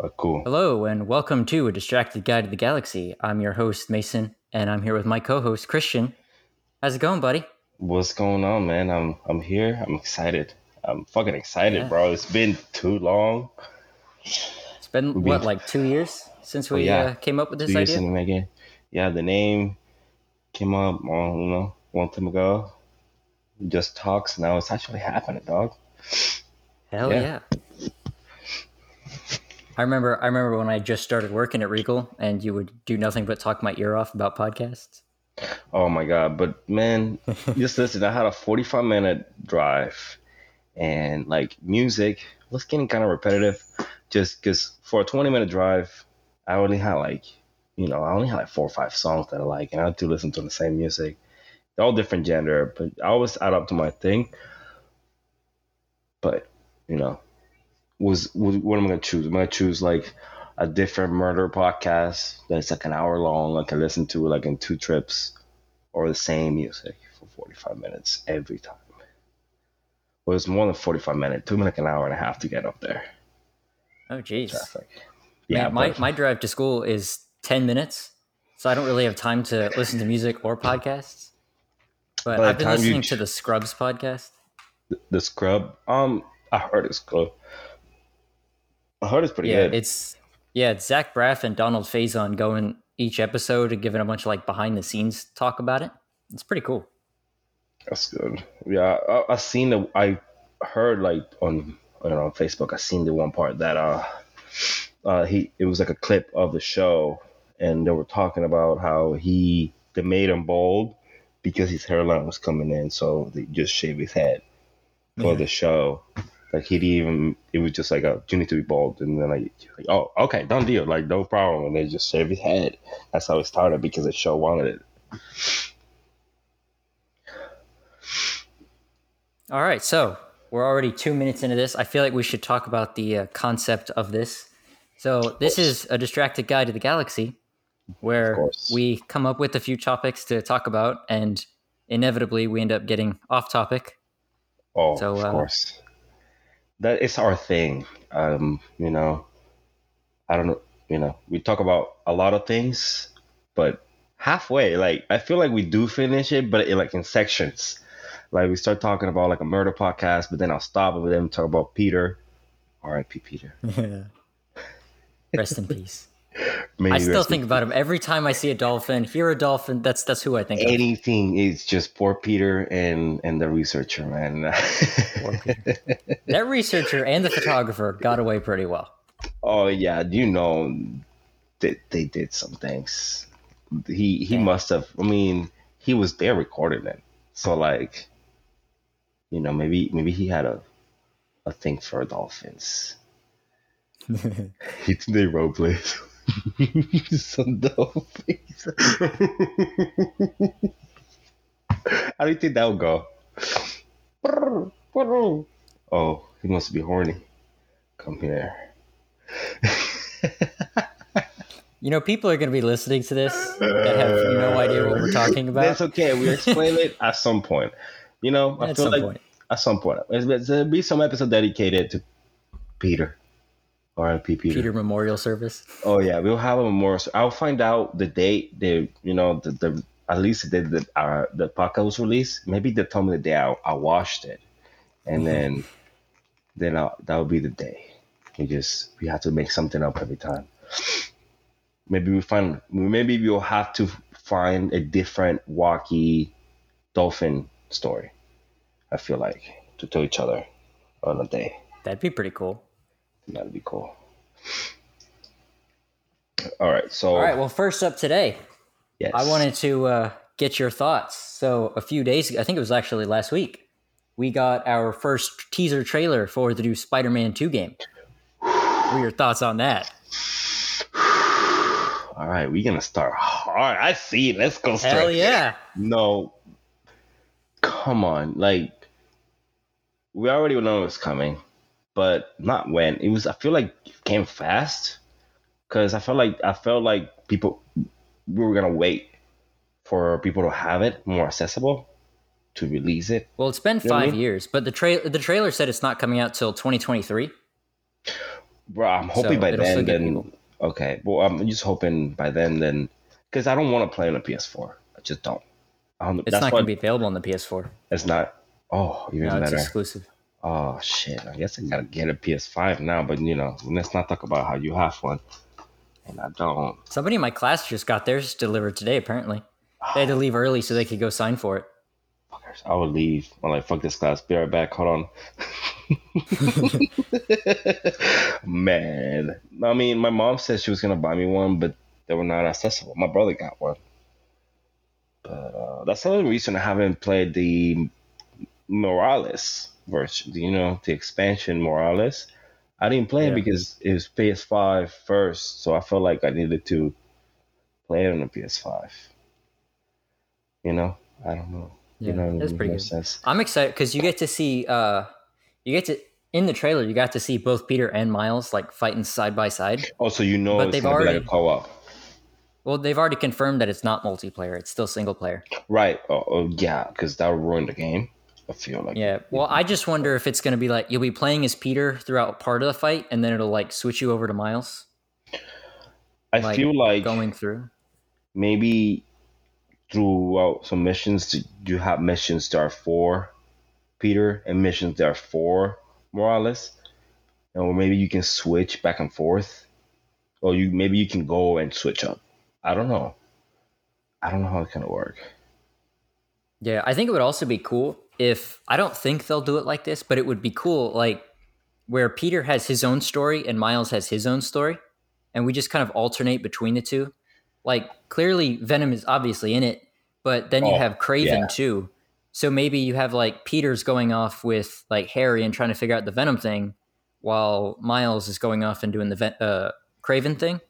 Uh, cool. Hello, and welcome to A Distracted Guide to the Galaxy. I'm your host, Mason, and I'm here with my co host, Christian. How's it going, buddy? What's going on, man? I'm I'm here. I'm excited. I'm fucking excited, Yeah. bro. It's been too long. It's been, We'll what, like two years since we Oh, yeah. uh, came up with this Two idea? in the. Yeah, the name came up on you know one time ago. Just talks. Now it's actually happening, dog. Hell Yeah. yeah. I remember I remember when I just started working at Regal and you would do nothing but talk my ear off about podcasts. Oh my god! But man, just listen. I had a 45 minute drive, and like music was getting kind of repetitive. Just because for a 20 minute drive, I only had like, you know, I only had like four or five songs that I like, and I had to listen to the same music. They're all different gender, but I always add up to my thing. But you know, was, was what am I gonna choose? Am I'm gonna choose like a different murder podcast that's like an hour long. Like I can listen to like in two trips, or the same music for 45 minutes every time. Well, it's more than 45 minutes. It took me like an hour and a half to get up there. Oh, jeez. Traffic. Yeah, my, but- my drive to school is 10 minutes, so I don't really have time to listen to music or podcasts. But I've been time you listening to the Scrubs podcast. the scrub. Um, I heard it's good. I heard it's pretty yeah, good. it's yeah, it's Zach Braff and Donald Faison going each episode and giving a bunch of like behind the scenes talk about it. It's pretty cool. That's good. Yeah, I, I seen the. I heard like on you know on Facebook. I seen the one part that uh, uh he it was like a clip of the show, and they were talking about how he they made him bald because his hairline was coming in, so they just shaved his head for Yeah. the show. Like he didn't even. It was just like, a you need to be bald, and then like, like, oh, okay, done deal, like no problem, and they just shaved his head. That's how it started because the show wanted it. All right, so we're already two minutes into this. I feel like we should talk about the uh, concept of this. So this is a distracted guide to the galaxy, where we come up with a few topics to talk about, and inevitably we end up getting off topic. Oh, So, of uh, course. That is our thing. Um, you know, I don't know, you know, we talk about a lot of things, but halfway, like I feel like we do finish it, but in, like in sections. Like we start talking about like a murder podcast, but then I'll stop and talk about Peter. R.I.P. Peter. Yeah. Rest in peace. May I still think about him every time I see a dolphin, hear a dolphin. That's that's who I think of. anything is just poor Peter and and the researcher, man. That researcher and the photographer got away pretty well. Oh yeah, you know they, they did some things. He he Yeah. must have. I mean, he was there recording it, so like, you know, maybe maybe he had a a thing for dolphins. He they role played some dolphins. How do you think that would go? Oh, he must be horny. Come here. You know, people are going to be listening to this that have no idea what we're talking about. That's okay. We explain it at some point. You know, I At feel some like point. at some point there's- there'll be some episode dedicated to Peter. R.I.P. Peter. Peter Memorial Service. Oh yeah, we'll have a more. I'll find out the date. The you know the, the at least the the uh, the podcast was released. Maybe they told me the day I, I watched it, and then then I'll, that'll be the day. We just we have to make something up every time. Maybe we find maybe we'll have to find a different walkie dolphin story. I feel like to tell each other on a day. That'd be pretty cool. That'd be cool. All right, so All right. Well, first up today, yes, I wanted to uh, get your thoughts. So, a few days ago, I think it was actually last week, we got our first teaser trailer for the new Spider Man 2 game. What are your thoughts on that? All right, we're gonna start hard. I see. it. Let's go straight. Hell yeah. No, come on. Like we already know it's coming, but not when. It was. I feel like it came fast because I felt like I felt like people we were gonna wait for people to have it more accessible to release it. Well, it's been know what I five mean? years, but the, tra- the trailer said it's not coming out till 2023. bro. I'm hoping So by then. Then okay. Well, I'm just hoping by then. Then because I don't want to play on a PS4. I just don't. I don't It's that's not going to be available on the PS4. it's not. Oh, even No, it's exclusive. Oh shit! I guess I gotta get a PS5 now. But you know, let's not talk about how you have one, and I don't. Somebody in my class just got theirs delivered today. Apparently, they had to leave early so they could go sign for it. Fuckers, I would leave. I'm like, fuck this class. Be right back. Hold on. Man, I mean, my mom said she was gonna buy me one, but they were not accessible. My brother got one, but uh, that's the only reason I haven't played the Morales version. You know, the expansion more or less. I didn't play it because it was PS5 first, so I felt like I needed to play it on the PS5. You know, I don't know. Yeah, you know, that's pretty good. sense. I'm excited because you get to see, uh, you get to in the trailer, you got to see both Peter and Miles like fighting side by side. Oh, so you know But they've already- like co-op, Well, they've already confirmed that it's not multiplayer; it's still single player. right? Oh, oh yeah, because that would ruin the game. I feel like Yeah. Well, I just wonder if it's going to be like you'll be playing as Peter throughout part of the fight, and then it'll like switch you over to Miles I like, feel like going through. maybe throughout some missions to- you have missions that are for Peter and missions that are for Morales, or maybe you can switch back and forth, or you maybe you can go and switch up. I don't know. I don't know how it's gonna work. Yeah, I think it would also be cool if I don't think they'll do it like this, but it would be cool like where Peter has his own story and Miles has his own story, and we just kind of alternate between the two. Like clearly Venom is obviously in it, but then you Oh, have Kraven yeah. too. So maybe you have like Peter's going off with like Harry and trying to figure out the Venom thing, while Miles is going off and doing the Ven- uh, Kraven thing,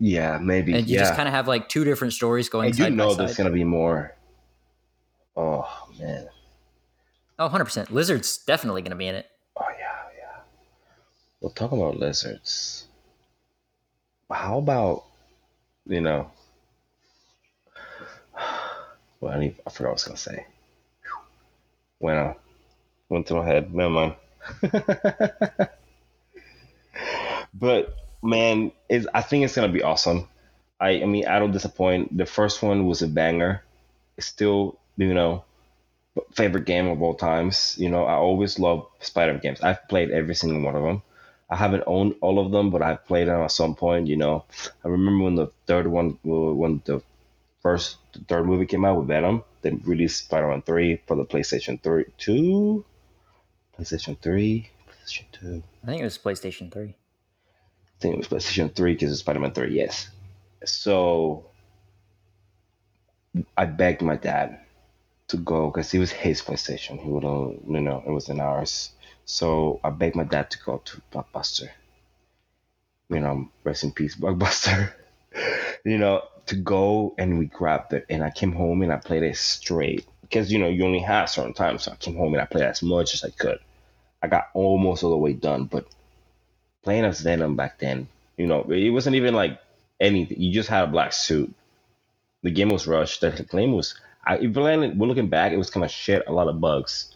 Yeah, maybe. and you yeah. just kind of have like two different stories going. and you side know there's gonna be more. Oh man. Oh, 100%. Lizard's definitely going to be in it. Oh yeah, yeah. We'll talk about lizards. How about you know? Well, I, forgot what I was gonna say. Went uh, went to my head. Never mind. but man, is I think it's gonna be awesome. I I mean I don't disappoint. The first one was a banger. It's still you know favorite game of all times. You know I always love Spider-Man games. I've played every single one of them. I haven't owned all of them, but I've played them at some point. You know I remember when the third one when the first the third movie came out with Venom. They released Spider-Man three for the PlayStation three two, PlayStation three, PlayStation two. I think it was PlayStation 3. I think it was PlayStation 3 because it's Spider Man 3, yes. So I begged my dad to go because it was his PlayStation. He would have, you know, it wasn't ours. So I begged my dad to go to Blockbuster. You know, rest in peace, Blockbuster. you know, to go and we grabbed it. And I came home and I played it straight because, you know, you only have certain times. So I came home and I played as much as I could. I got almost all the way done, but playing as Venom back then, you know, it wasn't even like anything. You just had a black suit. The game was rushed. The game was. I if we're looking back, it was kind of shit. A lot of bugs,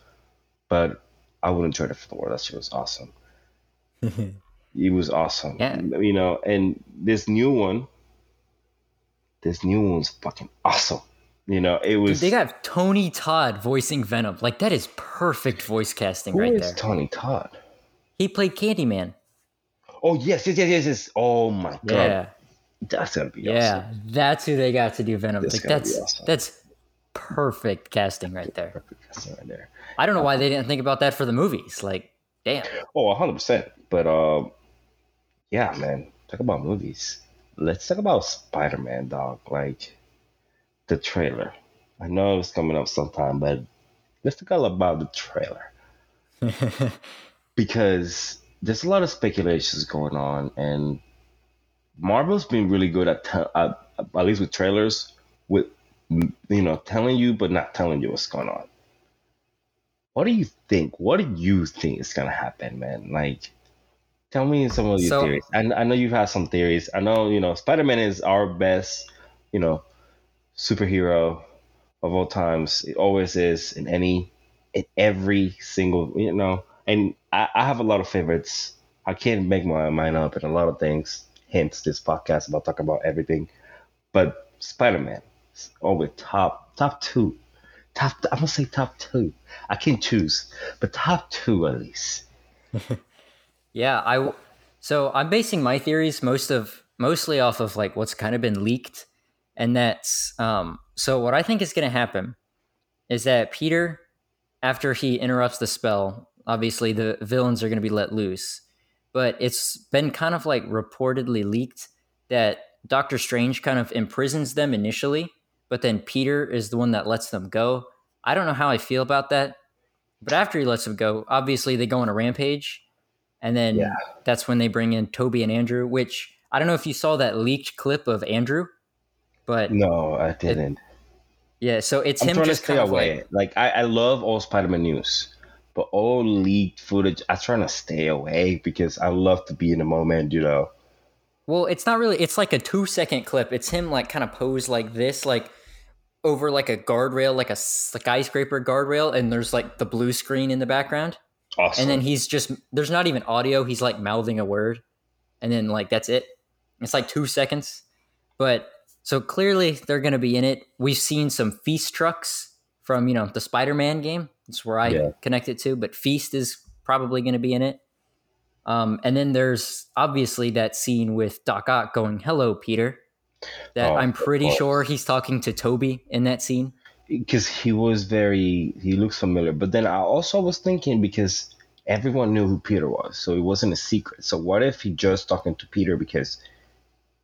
but I wouldn't trade it for the world. That shit was awesome. It was awesome. Yeah. You know, and this new one, this new one's fucking awesome. You know, it was. They got Tony Todd voicing Venom. Like, that is perfect voice casting who right is there. Tony Todd? He played Candyman. Oh yes, yes, yes, yes, yes. Oh my god, Yeah. that's gonna be Yeah. awesome. That's who they got to do Venom. That's like, gotta be that's, awesome. that's perfect casting right there. Perfect casting right there. I don't know why they didn't think about that for the movies. Like, damn. Oh, 100%. But um, yeah, man. Talk about movies. Let's talk about Spider Man, dog. Like the trailer. I know it's coming up sometime, but let's talk all about the trailer because there's a lot of speculations going on, and Marvel's been really good at, te- at at least with trailers, with you know telling you but not telling you what's going on. What do you think? What do you think is gonna happen, man? Like, tell me some of your So- theories. I, I know you've had some theories. I know you know Spider Man is our best, you know, superhero of all times. It always is in any, in every single, you know. And I, I have a lot of favorites. I can't make my mind up in a lot of things. Hence this podcast about talking about everything. But Spider Man, always top top two, top. I'm gonna say top two. I can't choose, but top two at least. yeah, I. So I'm basing my theories most of mostly off of like what's kind of been leaked, and that's um. So what I think is to happen is that Peter, after he interrupts the spell, obviously the villains are to be let loose, but it's been kind of like reportedly leaked that Doctor Strange kind of imprisons them initially, but then Peter is the one that lets them go. I don't know how I feel about that, but after he lets them go, obviously they go on a rampage, and then yeah. that's when they bring in Tobey and Andrew. Which I don't know if you saw that leaked clip of Andrew, but no, I didn't. It, yeah, so it's I'm him trying just to stay kind away. Of like, like I, I love all Spider-Man news, but all leaked footage, I'm trying to stay away because I love to be in the moment, you know. Well, it's not really. It's like a two second clip. It's him like kind of posed like this, like over like a guardrail, like a skyscraper guardrail, and there's like the blue screen in the background. Awesome. And then he's just there's not even audio. He's like mouthing a word, and then like that's it. It's like two seconds, but so clearly they're going to be in it. We've seen some feast trucks from you know the Spider-Man game. That's where I yeah. connect it to, but Feast is probably going to be in it. Um, and then there's obviously that scene with Doc Ock going, "Hello, Peter." That oh, I'm pretty oh. sure he's talking to Tobey in that scene because he was very he looks familiar. But then I also was thinking because everyone knew who Peter was, so it wasn't a secret. So what if he just talking to Peter because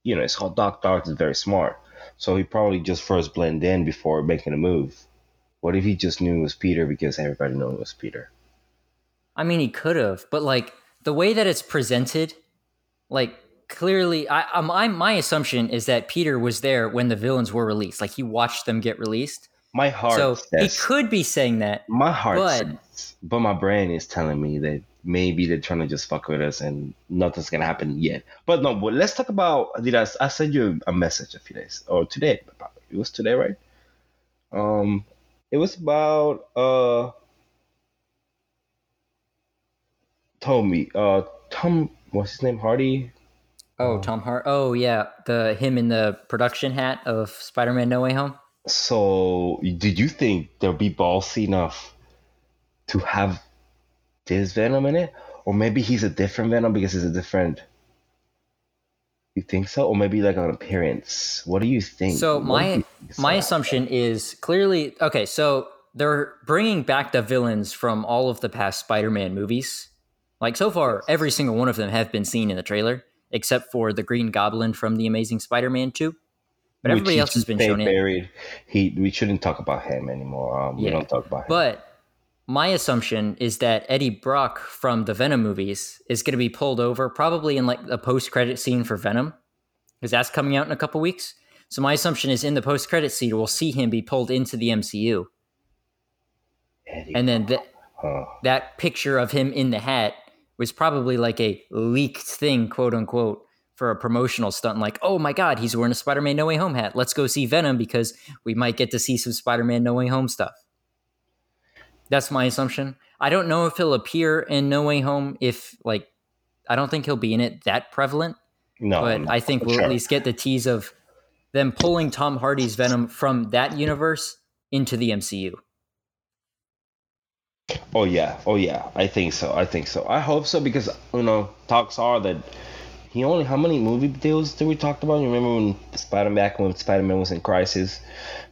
you know it's how Doc Ock is very smart, so he probably just first blend in before making a move. What if he just knew it was Peter because everybody knew it was Peter? I mean, he could have, but like the way that it's presented, like clearly, I, my my assumption is that Peter was there when the villains were released. Like he watched them get released. My heart. So says, he could be saying that. My heart, but, says, but my brain is telling me that maybe they're trying to just fuck with us and nothing's gonna happen yet. But no, but let's talk about. Did I? I sent you a message a few days or today? It was today, right? Um, it was about uh told me, uh, Tom, what's his name, Hardy? Oh, um, Tom Hart. Oh, yeah, the him in the production hat of Spider-Man: No Way Home. So, did you think there'll be ballsy enough to have this Venom in it, or maybe he's a different Venom because he's a different? You think so, or maybe like an appearance? What do you think? So my my assumption is clearly okay. So they're bringing back the villains from all of the past Spider-Man movies like so far, every single one of them have been seen in the trailer, except for the Green Goblin from the Amazing Spider-Man two. But Which everybody else has been shown buried. in. He we shouldn't talk about him anymore. Um, yeah. We don't talk about him. But my assumption is that Eddie Brock from the Venom movies is going to be pulled over, probably in like a post-credit scene for Venom, because that's coming out in a couple weeks. So my assumption is in the post-credit scene, we'll see him be pulled into the MCU, Eddie and then th- that picture of him in the hat was probably like a leaked thing, quote unquote, for a promotional stunt. Like, oh my God, he's wearing a Spider Man No Way Home hat. Let's go see Venom because we might get to see some Spider Man No Way Home stuff. That's my assumption. I don't know if he'll appear in No Way Home, if, like, I don't think he'll be in it that prevalent. No. But I think we'll sure. at least get the tease of them pulling Tom Hardy's Venom from that universe into the MCU. Oh yeah, oh yeah. I think so. I think so. I hope so because you know talks are that he only how many movie deals did we talked about? You remember when Spider Man back when Spider Man was in crisis,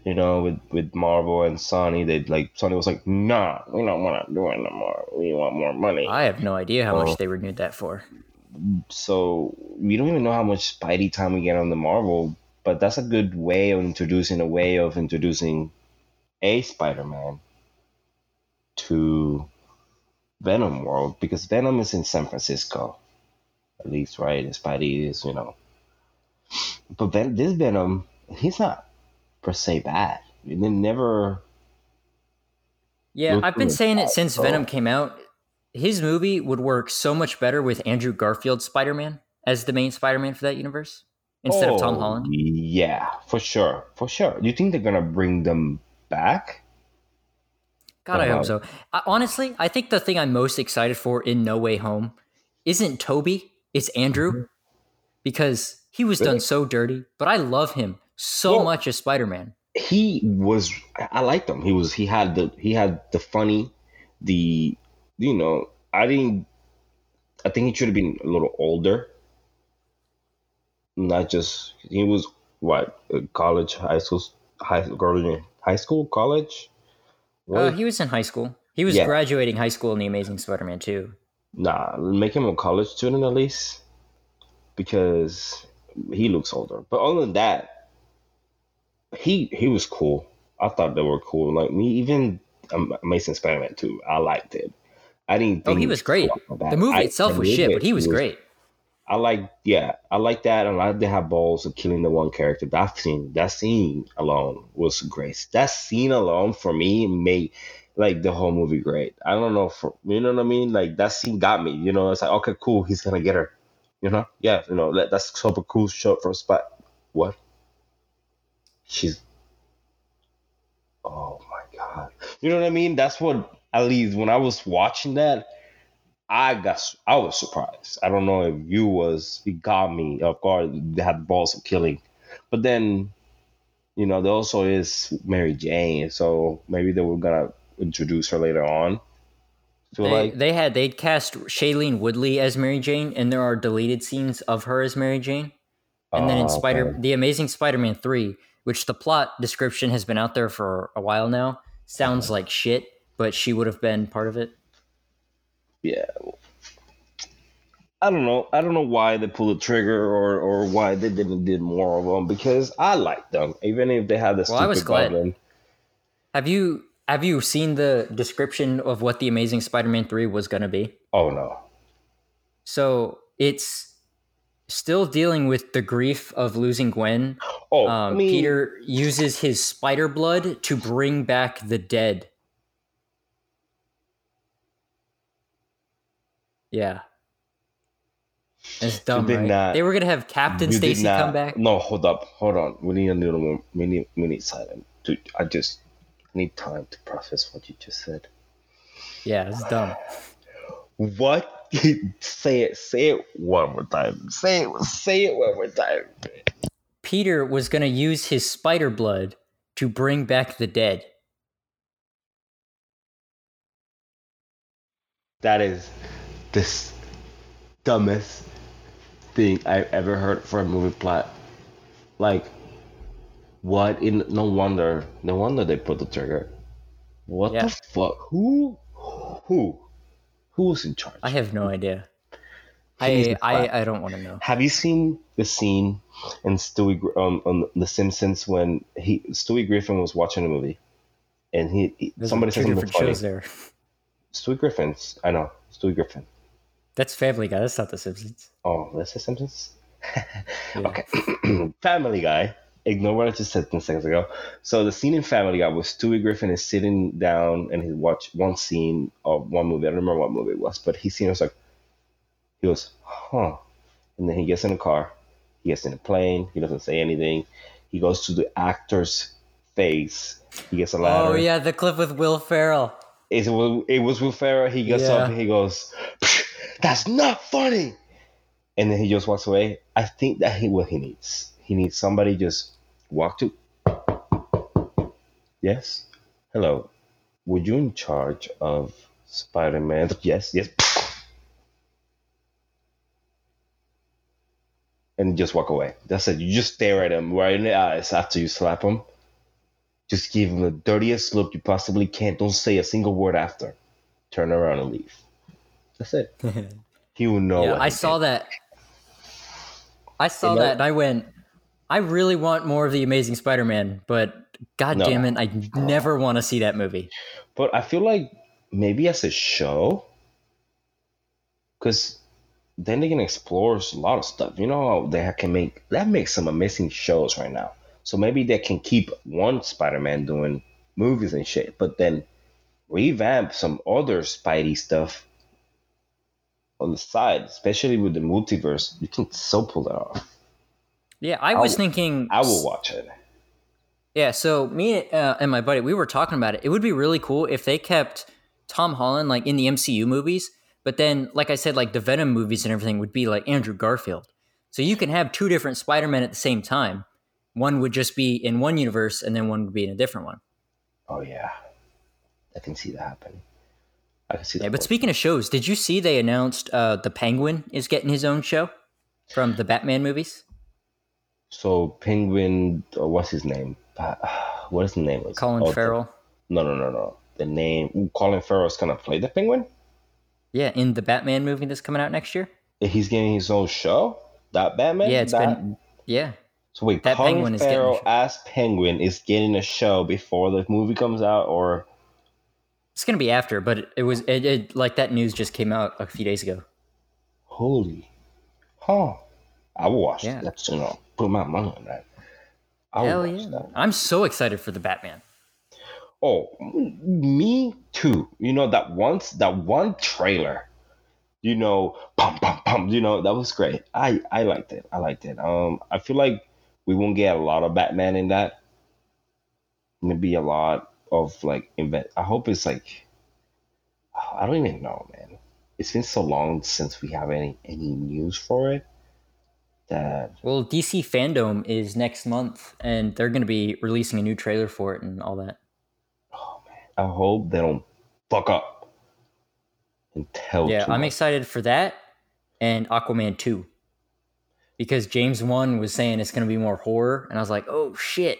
you know, with with Marvel and Sony, they like Sony was like, nah, we don't want to do it no more. We want more money. I have no idea how so, much they renewed that for. So we don't even know how much Spidey time we get on the Marvel, but that's a good way of introducing a way of introducing a Spider Man to Venom World because Venom is in San Francisco, at least, right? In Spidey is, you know. But Ven- this Venom, he's not per se bad. It never. Yeah, I've been saying it since so. Venom came out. His movie would work so much better with Andrew Garfield Spider Man as the main Spider Man for that universe instead oh, of Tom oh, Holland. Yeah, for sure, for sure. Do you think they're gonna bring them back? God, I hope so. I, honestly, I think the thing I'm most excited for in No Way Home isn't Tobey, it's Andrew because he was Really? done so dirty, but I love him so Well- much as Spider-Man. he was I liked him. He was he had the he had the funny, the you know, I didn't I think he should have been a little older. Not just he was what uh, college, high school, high school, high school, college. Uh, he was in high school. He was Yeah. graduating high school in The Amazing Spider-Man 2. nah, make him a college student at least, because he looks older. But other than that, he he was cool. I thought they were cool. Like me, even um, Amazing Spider-Man 2, I liked it. I didn't. Oh, he was great. The movie I- itself was shit, but he was great. I like, yeah, I like that, I like they have balls of killing the one character. That scene, that scene alone was great. That scene alone for me made like the whole movie great. I don't know for you know what I mean. Like that scene got me. You know, it's like okay, cool, he's gonna get her. You know, yeah, you know that, that's super cool shot a spot. What? She's. Oh my god! You know what I mean? That's what at least when I was watching that, I got I was surprised. I don't know if you was it got me off guard. They had balls of killing, but then you know there also is Mary Jane, so maybe they were gonna introduce her later on. They, like they had they'd cast Shailene Woodley as Mary Jane, and there are deleted scenes of her as Mary Jane. And then in Oh, Spider, okay. the Amazing Spider-Man three, which the plot description has been out there for a while now, sounds uh-huh. like shit, but she would have been part of it. Yeah. I don't know. I don't know why they pulled the trigger or, or why they didn't did more of them because I like them even if they had the Well, I was stupid glad. goblin. Have you have you seen the description of what the Amazing Spider-Man three was going to be? Oh no. So it's still dealing with the grief of losing Gwen. Oh, Um, I mean, Peter uses his spider blood to bring back the dead. Yeah. It's dumb, did right? not- they were gonna have Captain Stacy come back. No, hold up, hold on. We need a little more. We need we need silent. Dude, I just need time to process what you just said. Yeah, it's dumb. What? say it. Say it one more time. Say it. Say it one more time. Peter was gonna use his spider blood to bring back the dead. That is this dumbest thing I've ever heard for a movie plot. Like, what? In no wonder, no wonder they put the trigger. What Yeah. the fuck? Who? Who? Who's in charge? I have no idea. I. I, I don't want to know. Have you seen the scene in Stewie um, on The Simpsons when he Stewie Griffin was watching a movie, and he, he- somebody said something funny. shows there. Stewie Griffin's, I know Stewie Griffin. That's Family Guy. That's not The Simpsons. Oh, that's The Simpsons. Yeah. Okay, Family Guy. Ignore what I just said ten seconds ago. So the scene in Family Guy was Stewie Griffin is sitting down and he watched one scene of one movie. I don't remember what movie it was, but he seen it was like he goes, huh. And then he gets in the car, he gets in the plane, he doesn't say anything. He goes to the actor's face. He gets a oh, ladder. Oh yeah, the clip with Will Ferrell. It was it was Will Ferrell. He gets Yeah. up and he goes, "That's not funny," and then he just walks away. I think that he what he needs. He needs somebody just walk to. Yes, hello. Would you in charge of Spider-Man? Yes, yes. And just walk away. That's it. You just stare at him right in the eyes after you slap him. Just give him the dirtiest look you possibly can. Don't say a single word after. Turn around and leave. That's it. He will know. yeah, I saw did. that. I saw You know- that and I went, I really want more of the Amazing Spider-Man, but god No. damn it, I never want to see that movie. But I feel like maybe as a show, because then they can explore a lot of stuff. You know, they can make that makes some amazing shows right now. So maybe they can keep one Spider-Man doing movies and shit, but then revamp some other Spidey stuff on the side, especially with the multiverse. You can so pull that off. Yeah, I I was will- thinking. I will watch it. Yeah, so me uh, and my buddy, we were talking about it. It would be really cool if they kept Tom Holland like in the MCU movies, But then, like I said, like the Venom movies and everything would be like Andrew Garfield. So you can have two different Spider Men at the same time. One would just be in one universe, and then one would be in a different one. Oh yeah, I can see that happening. I can see that. Yeah, but speaking of shows, did you see they announced uh, the Penguin is getting his own show from the Batman movies? So Penguin, uh, what's his name? Uh, what is the name? Colin oh, the- Farrell. no, no, no, no. The name ooh, Colin Farrell's gonna play the Penguin. Yeah, in the Batman movie that's coming out next year. He's getting his own show. That Batman. Yeah, it's that, been- Yeah, So wait, that Colin Penguin is Farrell as Penguin is getting a show before the movie comes out, or it's gonna be after, but it, it was it, it like that news just came out a few days ago. holy, huh? I will watch Yeah. that. You know, put my money on that. I Hell yeah! That. I'm so excited for the Batman. Oh, me too. You know that once that one trailer, you know, pum pum pum. You know that was great. I I liked it. I liked it. Um, I feel like we won't get a lot of Batman in that. Maybe a lot of like invent. I hope it's like. I don't even know, man. It's been so long since we have any any news for it. That Well, DC Fandom is next month, and they're gonna be releasing a new trailer for it and all that. Oh man, I hope they don't fuck up and tell. yeah, I'm much. excited for that and Aquaman 2. Because James Wan was saying it's going to be more horror. And I was like, oh shit.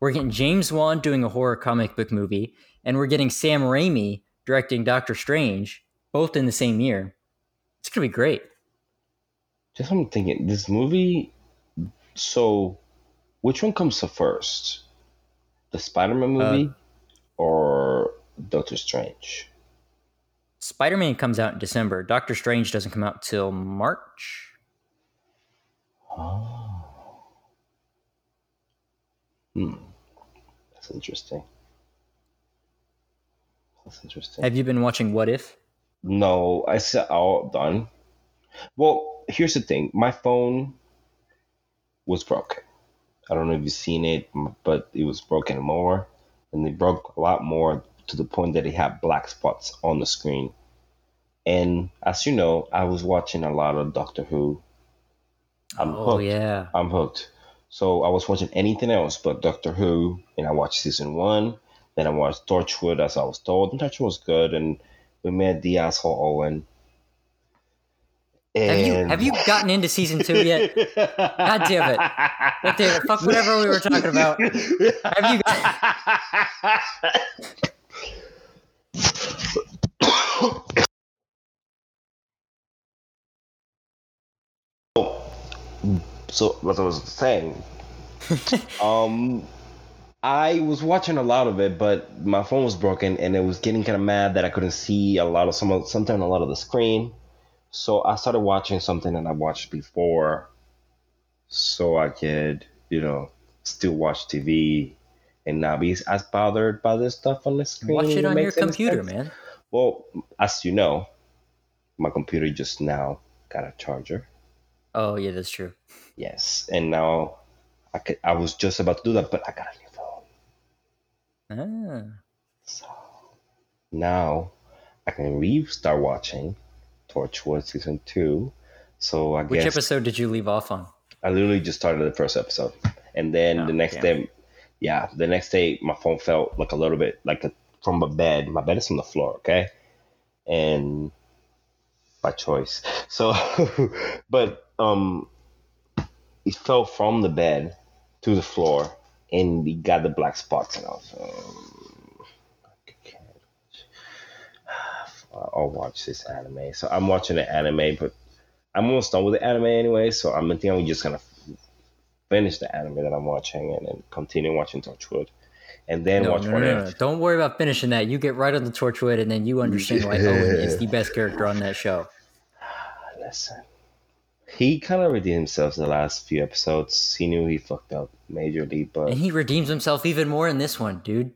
We're getting James Wan doing a horror comic book movie, and we're getting Sam Raimi directing Doctor Strange, both in the same year. It's going to be great. Just I'm thinking, this movie. So, which one comes first? The Spider-Man movie or Doctor Strange? Spider Man comes out in December. Doctor Strange doesn't come out till March. Oh. Hmm. That's interesting. That's interesting. Have you been watching What If? No, I said all oh, done. Well, here's the thing. My phone was broken. I don't know if you've seen it, but it was broken more, and it broke a lot more to the point that it had black spots on the screen. And as you know, I was watching a lot of Doctor Who. I'm oh, hooked. yeah. I'm hooked. So I was watching anything else but Doctor Who, and I watched season one. Then I watched Torchwood, as I was told, and Torchwood was good. And we met the asshole Owen. Have you, And- have you gotten into season two yet? God damn it. God damn it. Fuck whatever we were talking about. Have you oh. So what I was saying, um, I was watching a lot of it, but my phone was broken, and it was getting kind of mad that I couldn't see a lot of some of sometimes a lot of the screen. So I started watching something that I watched before, so I could, you know, still watch TV and not be as bothered by this stuff on the screen. Watch it on makes your computer, sense. man. Well, as you know, my computer just now got a charger. Oh, yeah, that's true. Yes, and now I could. I was just about to do that, but I got a new phone, Ah. so now I can restart watching Torchwood season two. So I guess Which guess episode did you leave off on? I literally just started the first episode, and then Oh, the next damn. day, yeah, the next day my phone felt like a little bit like a, from a bed. My bed is on the floor, okay, and by choice. So, but um, it fell from the bed to the floor, and it got the black spots, and I was. Um, I can't. I'll watch this anime. So I'm watching the anime, but I'm almost done with the anime anyway. So I'm thinking I'm just gonna finish the anime that I'm watching and then continue watching Torchwood, and then No, watch no, no, no, Don't worry about finishing that. You get right on the Torchwood, and then you understand why Owen is the best character on that show. Listen, he kind of redeemed himself the last few episodes. He knew he fucked up majorly, but And he redeems himself even more in this one, dude.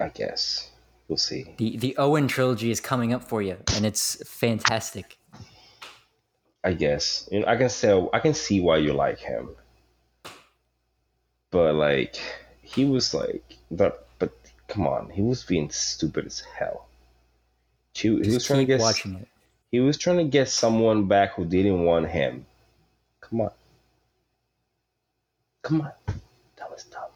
I guess we'll see. The the Owen trilogy is coming up for you, and it's fantastic. I guess you know I can say I can see why you like him, but like he was like but but come on he was being stupid as hell. She, he was trying to get watching it. He was trying to get someone back who didn't want him. Come on. Come on. That was dumb.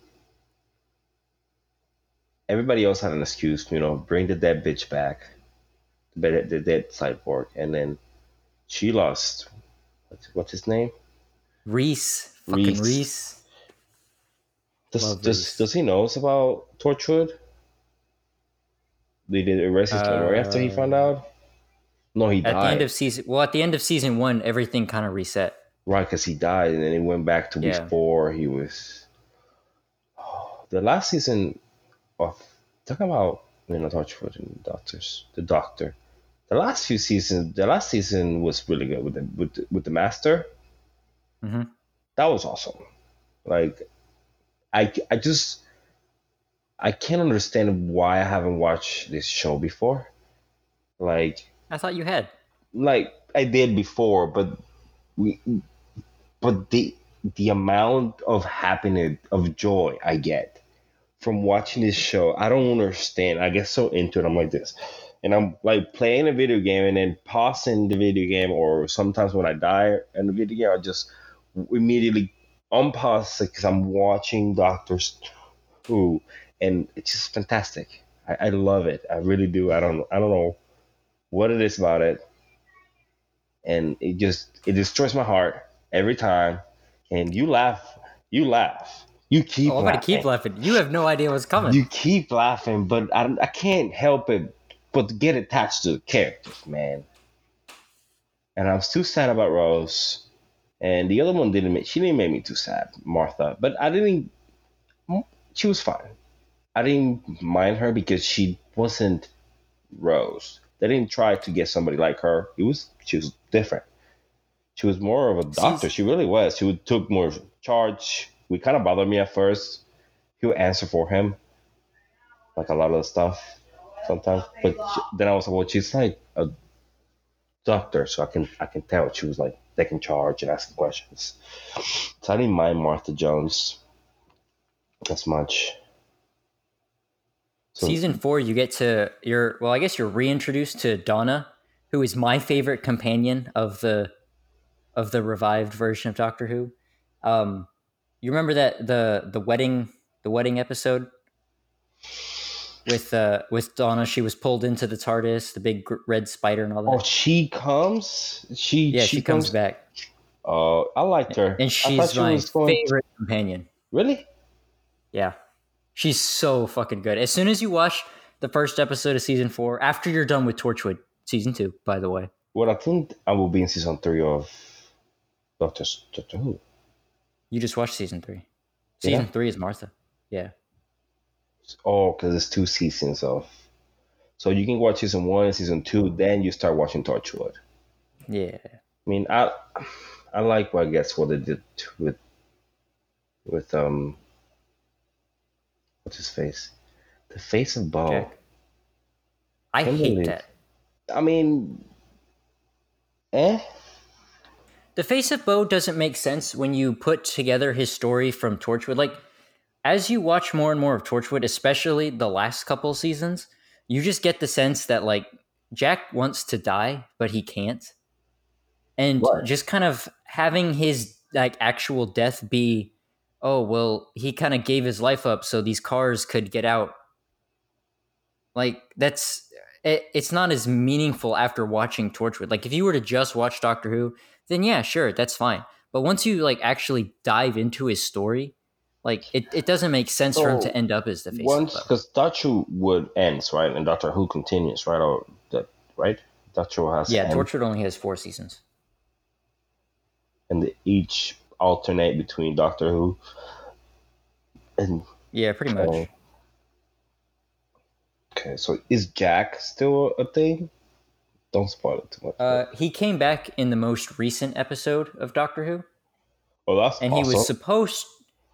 Everybody else had an excuse, you know, bring the dead bitch back. The, dead- the dead cyborg. And then she lost. What's, what's his name? Rhys, fucking Rhys. Rhys. Does, Love does, Rhys. does he knows about Torchwood? They did arrest his memory after he found Uh, out? No, he died. At died. the end of season, well, at the end of season one, everything kind of reset. Right, because he died, and then he went back to Yeah. four. he was. the last season of talk about you know Torchwood and Doctors, the Doctor. The last few seasons, the last season was really good with the with the, with the Master. Mhm. That was awesome. Like, I I just I can't understand why I haven't watched this show before. Like, I thought you had. like I did before, but we, but the the amount of happiness of joy I get from watching this show, I don't understand. I get so into it. I'm like this, and I'm like playing a video game and then pausing the video game, or sometimes when I die in the video game, I just immediately unpause because I'm watching Doctors Who, and it's just fantastic. I, I love it. I really do. I don't. I don't know what it is about it. And it just it destroys my heart every time. And you laugh you laugh. You keep Oh, I'm gonna laughing. keep laughing. You have no idea what's coming. you keep laughing but I, I can't help it but get attached to the characters man. And i was too sad about rose. And the other one didn't make she didn't make me too sad martha. But i didn't she was fine. I didn't mind her because she wasn't rose they didn't try to get somebody like her. It was she was different. She was more of a doctor. She really was. She would took more charge. We kind of bothered me at first. He would answer for him like a lot of the stuff sometimes. But she, then i was like well she's like a doctor so i can i can tell she was like taking charge and asking questions. So i didn't mind martha jones as much So- Season four, you get to you're well, I guess you're reintroduced to Donna, who is my favorite companion of the of the revived version of Doctor Who. Um, you remember that the the wedding the wedding episode with uh with Donna, she was pulled into the TARDIS, the big gr- red spider and all that. oh she comes she yeah, she, comes, back, oh i liked her and she's she my favorite companion. really Yeah. She's so fucking good. As soon as you watch the first episode of season four, after you're done with Torchwood, season two, by the way. well i think i will be in season three of doctor doctor who You just watched season three. Yeah. Season three is Martha. Yeah. Oh, because it's two seasons of. So you can watch season one and season two, then you start watching Torchwood. Yeah. I mean, I I like, well, I guess, what they did with with um, what's his face, the face of Boe. Jack. I hate that. I mean, eh? The face of Boe doesn't make sense when you put together his story from Torchwood. Like, as you watch more and more of Torchwood, especially the last couple seasons, you just get the sense that, like, Jack wants to die, but he can't. And Right. just kind of having his, like, actual death be, oh, well, he kind of gave his life up so these cars could get out. Like, that's. It, it's not as meaningful after watching Torchwood. Like, if you were to just watch Doctor Who, then yeah, sure, that's fine. But once you like actually dive into his story, like it, it doesn't make sense for him to end up as the face. Once, because Torchwood ends, right? And Doctor Who continues, right? Or that, right? Doctor Who has Yeah, Torchwood only has four seasons. and they each alternate between Doctor Who and Yeah, pretty much. Okay, so is Jack still a thing? Don't spoil it too much. Uh, he came back in the most recent episode of Doctor Who, oh, that's and awesome. he was supposed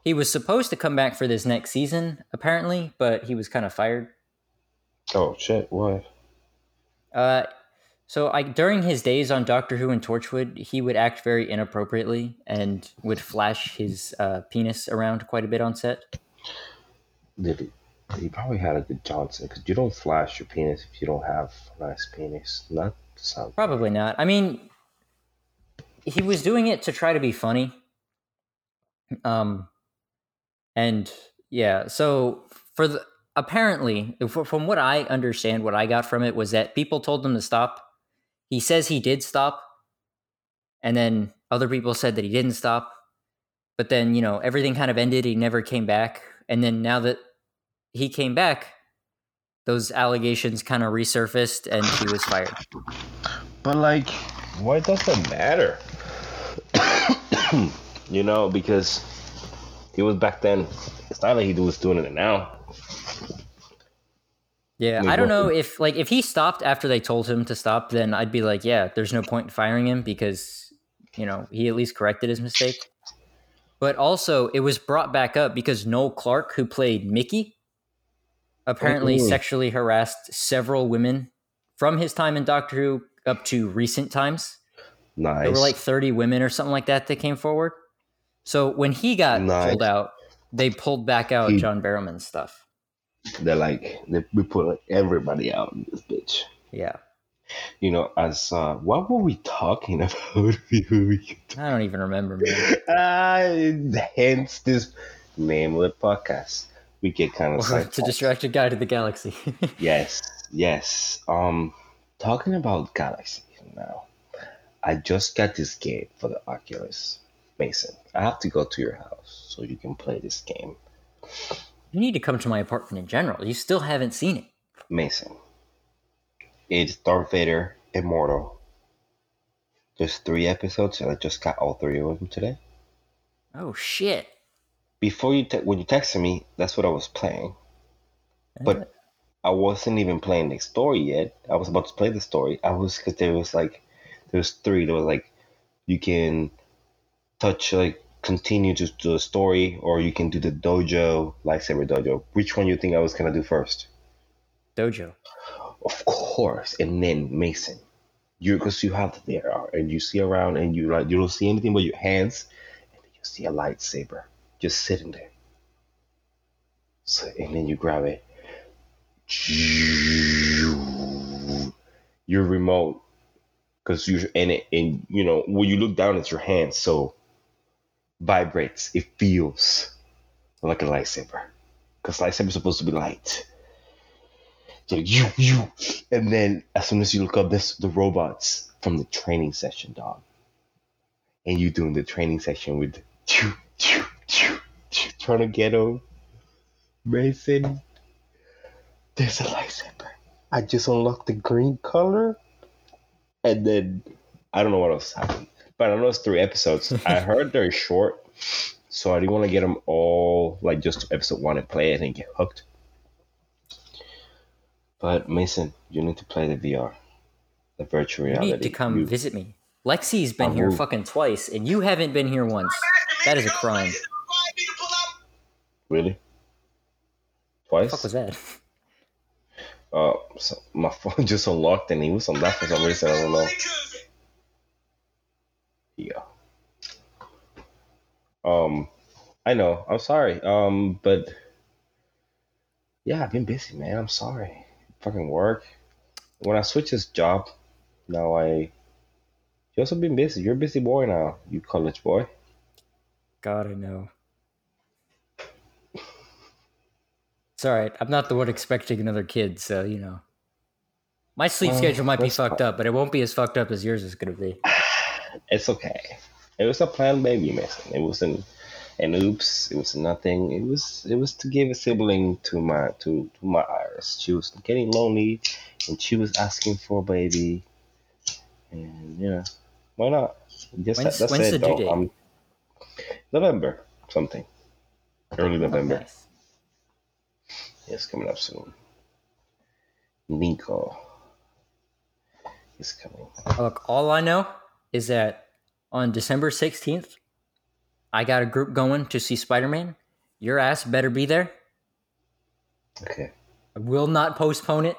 he was supposed to come back for this next season, apparently, but he was kind of fired. oh shit! What? Uh, so I during his days on Doctor Who and Torchwood, he would act very inappropriately and would flash his uh, penis around quite a bit on set. Did he? He probably had a good Johnson because you don't flash your penis if you don't have a nice penis. Not sound. Probably not. I mean, he was doing it to try to be funny. Um, and yeah, so for the apparently, from what I understand, what I got from it was that people told him to stop. He says he did stop, and then other people said that he didn't stop. But then you know everything kind of ended. He never came back, and then now that he came back, those allegations kind of resurfaced, and he was fired. But like, why does that matter? you know, because he was back then. It's not like he was doing it now. Yeah, I don't know if like if he stopped after they told him to stop, then I'd be like, yeah, there's no point in firing him because you know he at least corrected his mistake. But also, it was brought back up because Noel Clarke, who played Mickey, apparently Oh. sexually harassed several women from his time in Doctor Who up to recent times. Nice. There were like 30 women or something like that that came forward. So when he got Nice. pulled out, they pulled back out He- John Barrowman's stuff. They're like, they, we put everybody out in this bitch. Yeah. You know, as uh, what were we talking about? before we I don't even remember, man. uh, hence this name of the podcast. We get kind of to sidetracked. Distracted Guide to the galaxy. Yes, yes. Um, talking about Galaxy now, I just got this game for the Oculus. Mason, I have to go to your house so you can play this game. You need to come to my apartment in general. You still haven't seen it. Mason, it's Darth Vader Immortal. There's three episodes, and I just got all three of them today. Oh shit! Before you, te- when you texted me, that's what I was playing. But I wasn't even playing the story yet. I was about to play the story. I was because there was like there was three. There was like you can touch like continue to do the story, or you can do the dojo lightsaber dojo. Which one you think I was gonna do first? Dojo. Of course, and then Mason. You because you have the there and you see around and you like you don't see anything but your hands, and then you see a lightsaber just sitting there. So and then you grab it. Your remote, because you and it and you know when you look down, it's your hand, so vibrates. It feels like a lightsaber, because lightsaber is supposed to be light. So you you, and then as soon as you look up, this the robots from the training session, dog, and you doing the training session with choo, choo, choo, choo, trying to get them. Mason, there's a lightsaber. I just unlocked the green color, and then I don't know what else happened, but I know it's three episodes. I heard they're short, so I didn't want to get them all like just episode one and play it and get hooked. But Mason, you need to play the VR, the virtual reality. You need to come You- visit me. Lexi's been I here will. fucking twice, and you haven't been here once. That is a crime. really? What Twice? the fuck was that? Uh, so my phone just unlocked and he was on that for some reason. I don't know. Yeah. Um, I know. I'm sorry. Um, but yeah, I've been busy, man. I'm sorry. Fucking work. When I switched this job, now I. You also been busy. You're a busy boy now. You college boy. God, I know. It's all right. I'm not the one expecting another kid, so you know. My sleep schedule might be fucked up, but it won't be as fucked up as yours is going to be. It's okay. It was a planned baby, Mason. It wasn't an oops. It was nothing. It was it was to give a sibling to my to, to my Iris. She was getting lonely, and she was asking for a baby. And you know, why not? Just When's- that's when's it. the due though. date? Um, November something, early November. Nice. It's coming up soon. Nico is coming. Look, all I know is that on December 16th, I got a group going to see Spider Man. Your ass better be there. Okay. I will not postpone it.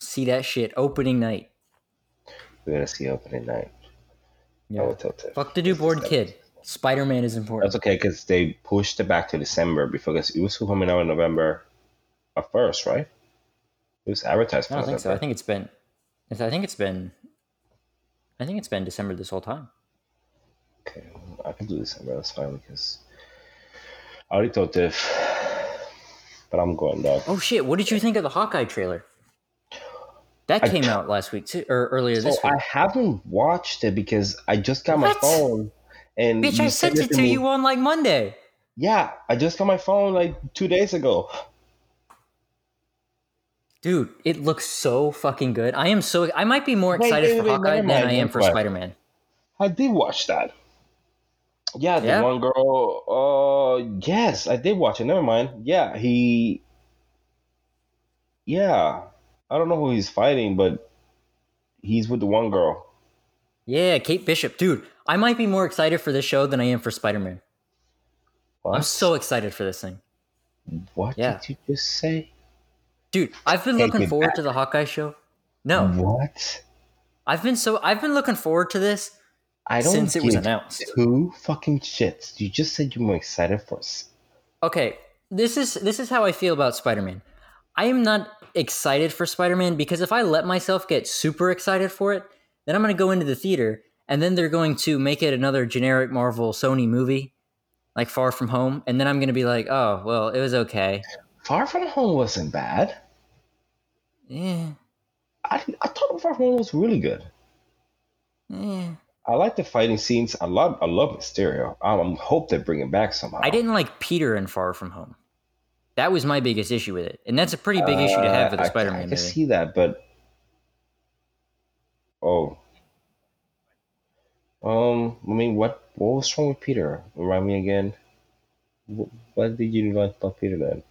See that shit opening night. We're gonna see opening night. Yeah. will tell Tiff. Fuck the new board kid. Spider Man is important. That's okay because they pushed it back to December because it was coming out in November, first, right? It was advertised. I don't think so. I think it's been. I think it's been. I think it's been December this whole time. Okay, I can do December. That's fine because I already told Tiff, but I'm going dog. Oh shit! What did you think of the Hawkeye trailer? That I- came out last week too, or earlier this week. I haven't watched it because I just got my What? phone and Bitch, I sent it to mo- you on like Monday. Yeah, I just got my phone like two days ago. Dude, it looks so fucking good. I am so. I might be more excited wait, for wait, Hawkeye never than I am for. Spider Man. I did watch that. Yeah, the Yeah? one girl. Uh, yes, I did watch it. Never mind. Yeah, he. Yeah, I don't know who he's fighting, but he's with the one girl. Yeah, Kate Bishop, dude. I might be more excited for this show than I am for Spider Man. I'm so excited for this thing, What Yeah. did you just say? Dude. I've been looking forward back. to the Hawkeye show. No, What? I've been so. I've been looking forward to this I don't since it was announced. Who fucking shits. You just said you were excited for us. okay this is this is how i feel about spider-man i am not excited for spider-man because if i let myself get super excited for it then i'm going to go into the theater and then they're going to make it another generic marvel sony movie like far from home and then i'm going to be like oh well it was okay Far From Home wasn't bad. yeah I, I thought Far From Home was really good. yeah I like the fighting scenes. I love I love Mysterio. I um, hope they bring him back somehow. i didn't like peter in far from home that was my biggest issue with it and that's a pretty big issue to have with Uh, a I- spider-man I, can movie see that, but oh, um, I mean, what what was wrong with Peter? Remind me again. What, what did you like about Peter then?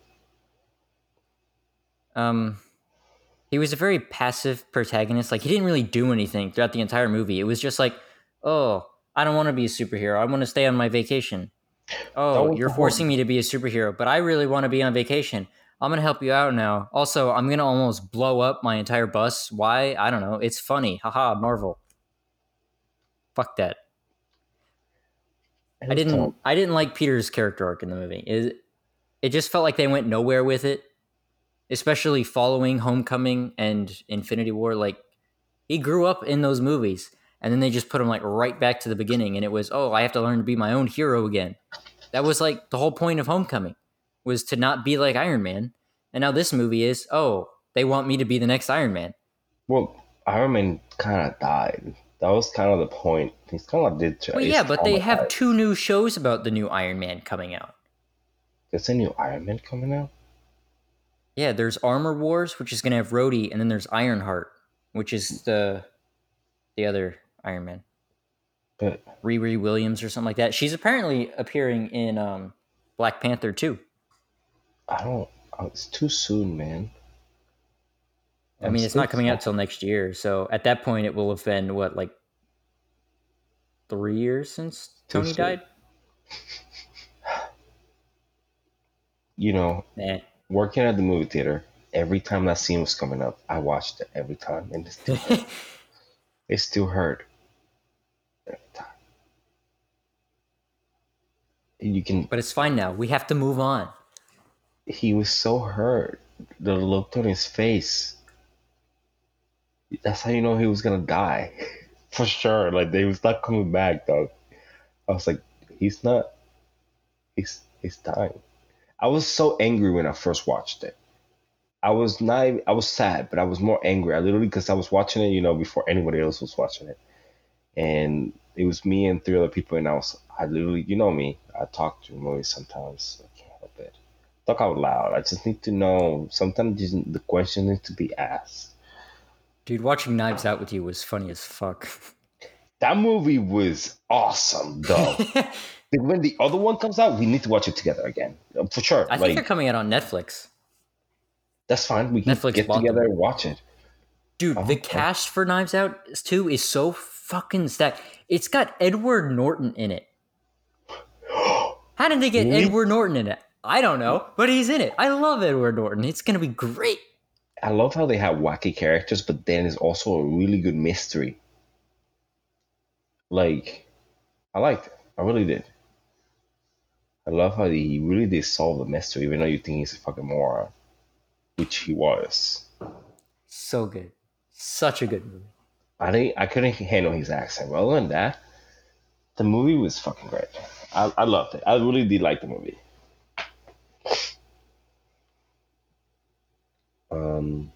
Um he was a very passive protagonist. Like he didn't really do anything throughout the entire movie. It was just like oh i don't want to be a superhero. I want to stay on my vacation. Oh you're forcing me to be a superhero but i really want to be on vacation. I'm gonna help you out now. Also i'm gonna almost blow up my entire bus. Why? I don't know. It's funny. Haha marvel. Fuck that. I didn't. I didn't like Peter's character arc in the movie. It, it just felt like they went nowhere with it, especially following Homecoming and Infinity War. Like he grew up in those movies, and then they just put him like right back to the beginning, and it was oh, I have to learn to be my own hero again. That was like the whole point of Homecoming was to not be like Iron Man, and now this movie is oh, they want me to be the next Iron Man. Well, Iron Man kind of died. That was kind of the point. He's kind of did. Well, yeah, but they have two new shows about the new Iron Man coming out. There's a new Iron Man coming out. Yeah, there's Armor Wars, which is gonna have Rhodey, and then there's Ironheart, which is the the other Iron Man, But Riri Williams or something like that. She's apparently appearing in um, Black Panther too. I don't. oh, It's too soon, man. I mean, it's not coming out till next year, so at that point, it will have been what like three years since Tony died. You know, Nah. Working at the movie theater, every time that scene was coming up, I watched it every time, and it still, hurt. it still hurt. Every time. You can. but it's fine now. We have to move on. He was so hurt. The look on his face. That's how you know he was gonna die, for sure. Like they was not coming back, dog. I was like, he's not. He's he's dying. I was so angry when I first watched it. I was not. I was sad, but I was more angry. I literally because I was watching it, you know, before anybody else was watching it, and it was me and three other people, and I was. I literally, you know me. I talk to movies sometimes. I can't help it. Talk out loud. I just need to know. Sometimes just, the question needs to be asked. Dude, watching Knives Out with you was funny as fuck. That movie was awesome, though. when the other one comes out, we need to watch it together again, for sure. I think like they're coming out on Netflix. that's fine. We can Netflix get together them. and watch it. Dude, Oh, the uh-huh, okay. cast for Knives Out 2 is so fucking stacked. It's got Edward Norton in it. How did they get Really? Edward Norton in it? I don't know, but he's in it. I love Edward Norton. It's going to be great. I love how they have wacky characters, but then it's also a really good mystery. Like, I liked it. I really did. I love how he really did solve the mystery, even though you think he's a fucking moron. which he was. So good. Such a good movie. I didn't, I couldn't handle his accent. But other than that, the movie was fucking great. I, I loved it. I really did like the movie. Um,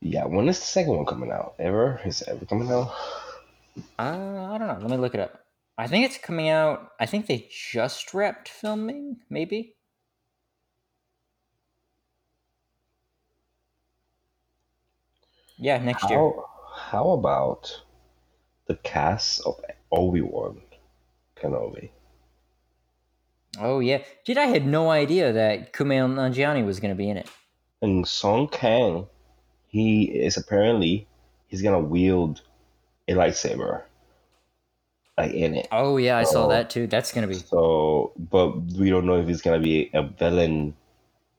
yeah. When is the second one coming out? Ever? Is it ever coming out? Uh, I don't know. Let me look it up. I think it's coming out. I think they just wrapped filming, maybe. Yeah, next year. How, how about the cast of Obi Wan Kenobi? Oh yeah, dude, I had no idea that Kumail Nanjiani was going to be in it. And Sung Kang, he is apparently he's gonna wield a lightsaber, like in it. Oh yeah, I saw that too. That's to be. So, but we don't know if he's gonna be a villain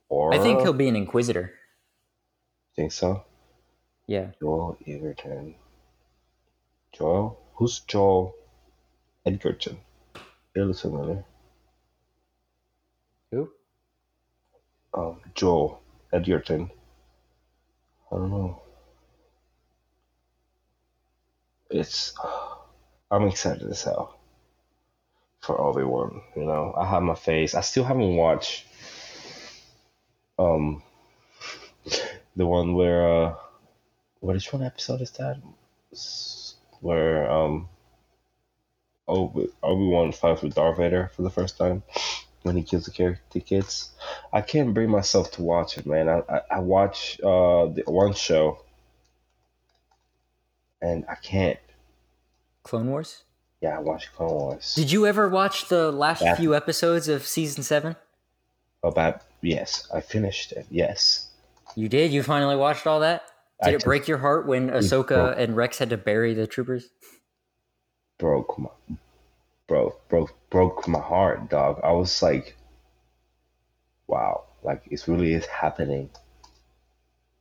or. I think he'll be an Inquisitor. Think so. Yeah. Joel Edgerton. Joel? Who's Joel Edgerton? Familiar. Who? Um, Joel Edgerton. I don't know. It's. I'm excited as hell for Obi Wan. You know, I have my face. I still haven't watched. Um, the one where uh, what is one episode is that? Where um, Obi Obi Wan fights with Darth Vader for the first time when he kills the character kids. I can't bring myself to watch it, man. I I, I watch uh the one show, and I can't. Clone Wars. Yeah, I watched Clone Wars. Did you ever watch the last Yeah. few episodes of season seven? Oh, About yes, I finished it. Yes, You did. You finally watched all that. I Did it just break your heart when Ahsoka broke- and Rex had to bury the troopers? broke my broke broke broke my heart, dog. I was like, wow, like it really is happening.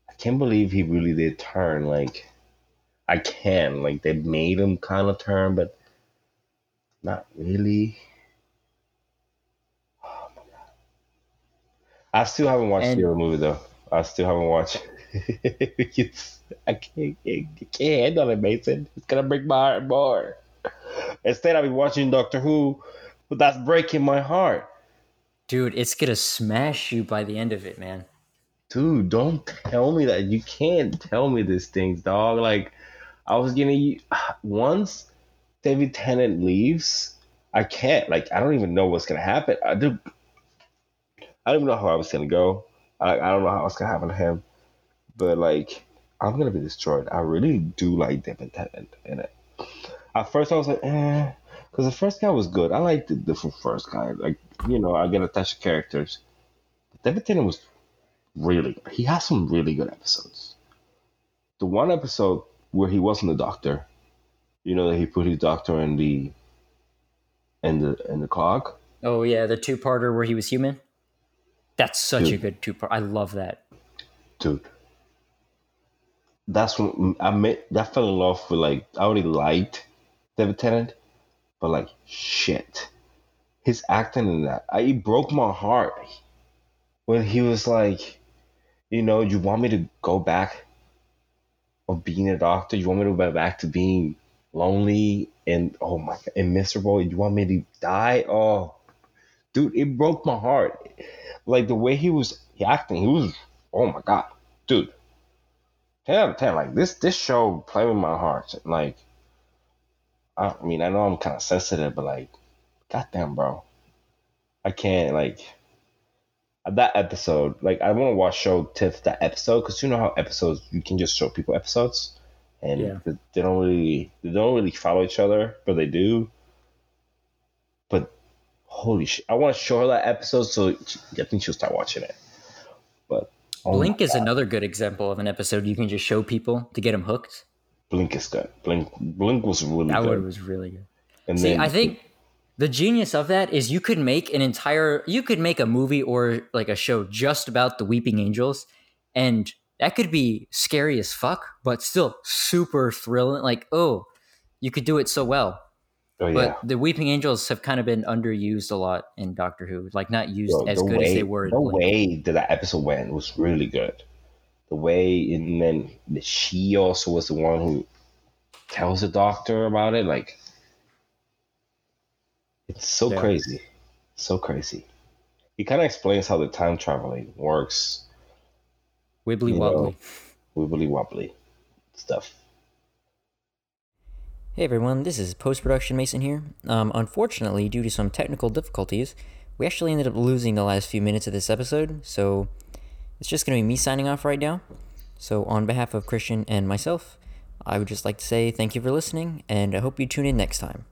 I can't believe he really did turn. Like, I can. Like they made him kind of turn, but not really. Oh my god! I still haven't watched And- the other movie though. I still haven't watched. it's, I can't, I can't handle it, Mason. It's gonna break my heart more. Instead, I'll be watching Doctor Who, but that's breaking my heart. Dude, it's gonna smash you by the end of it, man. Dude, don't tell me that. You can't tell me these things, dog. Like, I was getting once David Tennant leaves, I can't. Like, I don't even know what's gonna happen. I do. I don't even know how I was gonna go. I, I don't know how it's gonna happen to him. But like, I'm gonna be destroyed. I really do like David Tennant in it. At first, I was like, eh, because the first guy was good. I liked the, the first guy. Like, you know, I get attached to characters. David Tennant was really good. He has some really good episodes. The one episode where he wasn't a doctor, you know, that he put his doctor in the in the in the clock. Oh yeah, the two-parter where he was human. That's such a good two-part. I love that. dude. That's when mm, I met. I fell in love with like I already liked David Tennant, but like shit, his acting in that I, it broke my heart when he was like, you know, you want me to go back of being a doctor? You want me to go back to being lonely and oh my god, and miserable? You want me to die? Oh, dude, it broke my heart. Like the way he was acting, he was oh my god, dude. 10 out of 10. Like this this show played with my heart. Like I mean, I know I'm kind of sensitive, but like, goddamn, bro, I can't like Uh, that episode. Like, I want to watch show Tiff that episode because you know how episodes you can just show people episodes, and Yeah. they- they don't really they don't really follow each other, but they do. But holy shit, I want to show her that episode so I think she'll start watching it. But oh Blink is God. another good example of an episode you can just show people to get them hooked. Blink is good. Blink Blink was really That good. one was really good. and See, then I think the genius of that is you could make an entire you could make a movie or like a show just about the weeping angels and that could be scary as fuck but still super thrilling like oh you could do it so well Oh But the Weeping Angels have kind of been underused a lot in Doctor Who, like not used Yo, as good way, as they were. in The way that that episode went was really good. The way, and then she also was the one who tells the doctor about it. Like, it's so Yeah. crazy, so crazy. He kind of explains how the time traveling works, Wibbly you wobbly. know, wibbly wobbly stuff. Hey everyone, this is post production Mason here. Um, unfortunately, due to some technical difficulties, we actually ended up losing the last few minutes of this episode, so it's just going to be me signing off right now. So, on behalf of Christian and myself, I would just like to say thank you for listening, and I hope you tune in next time.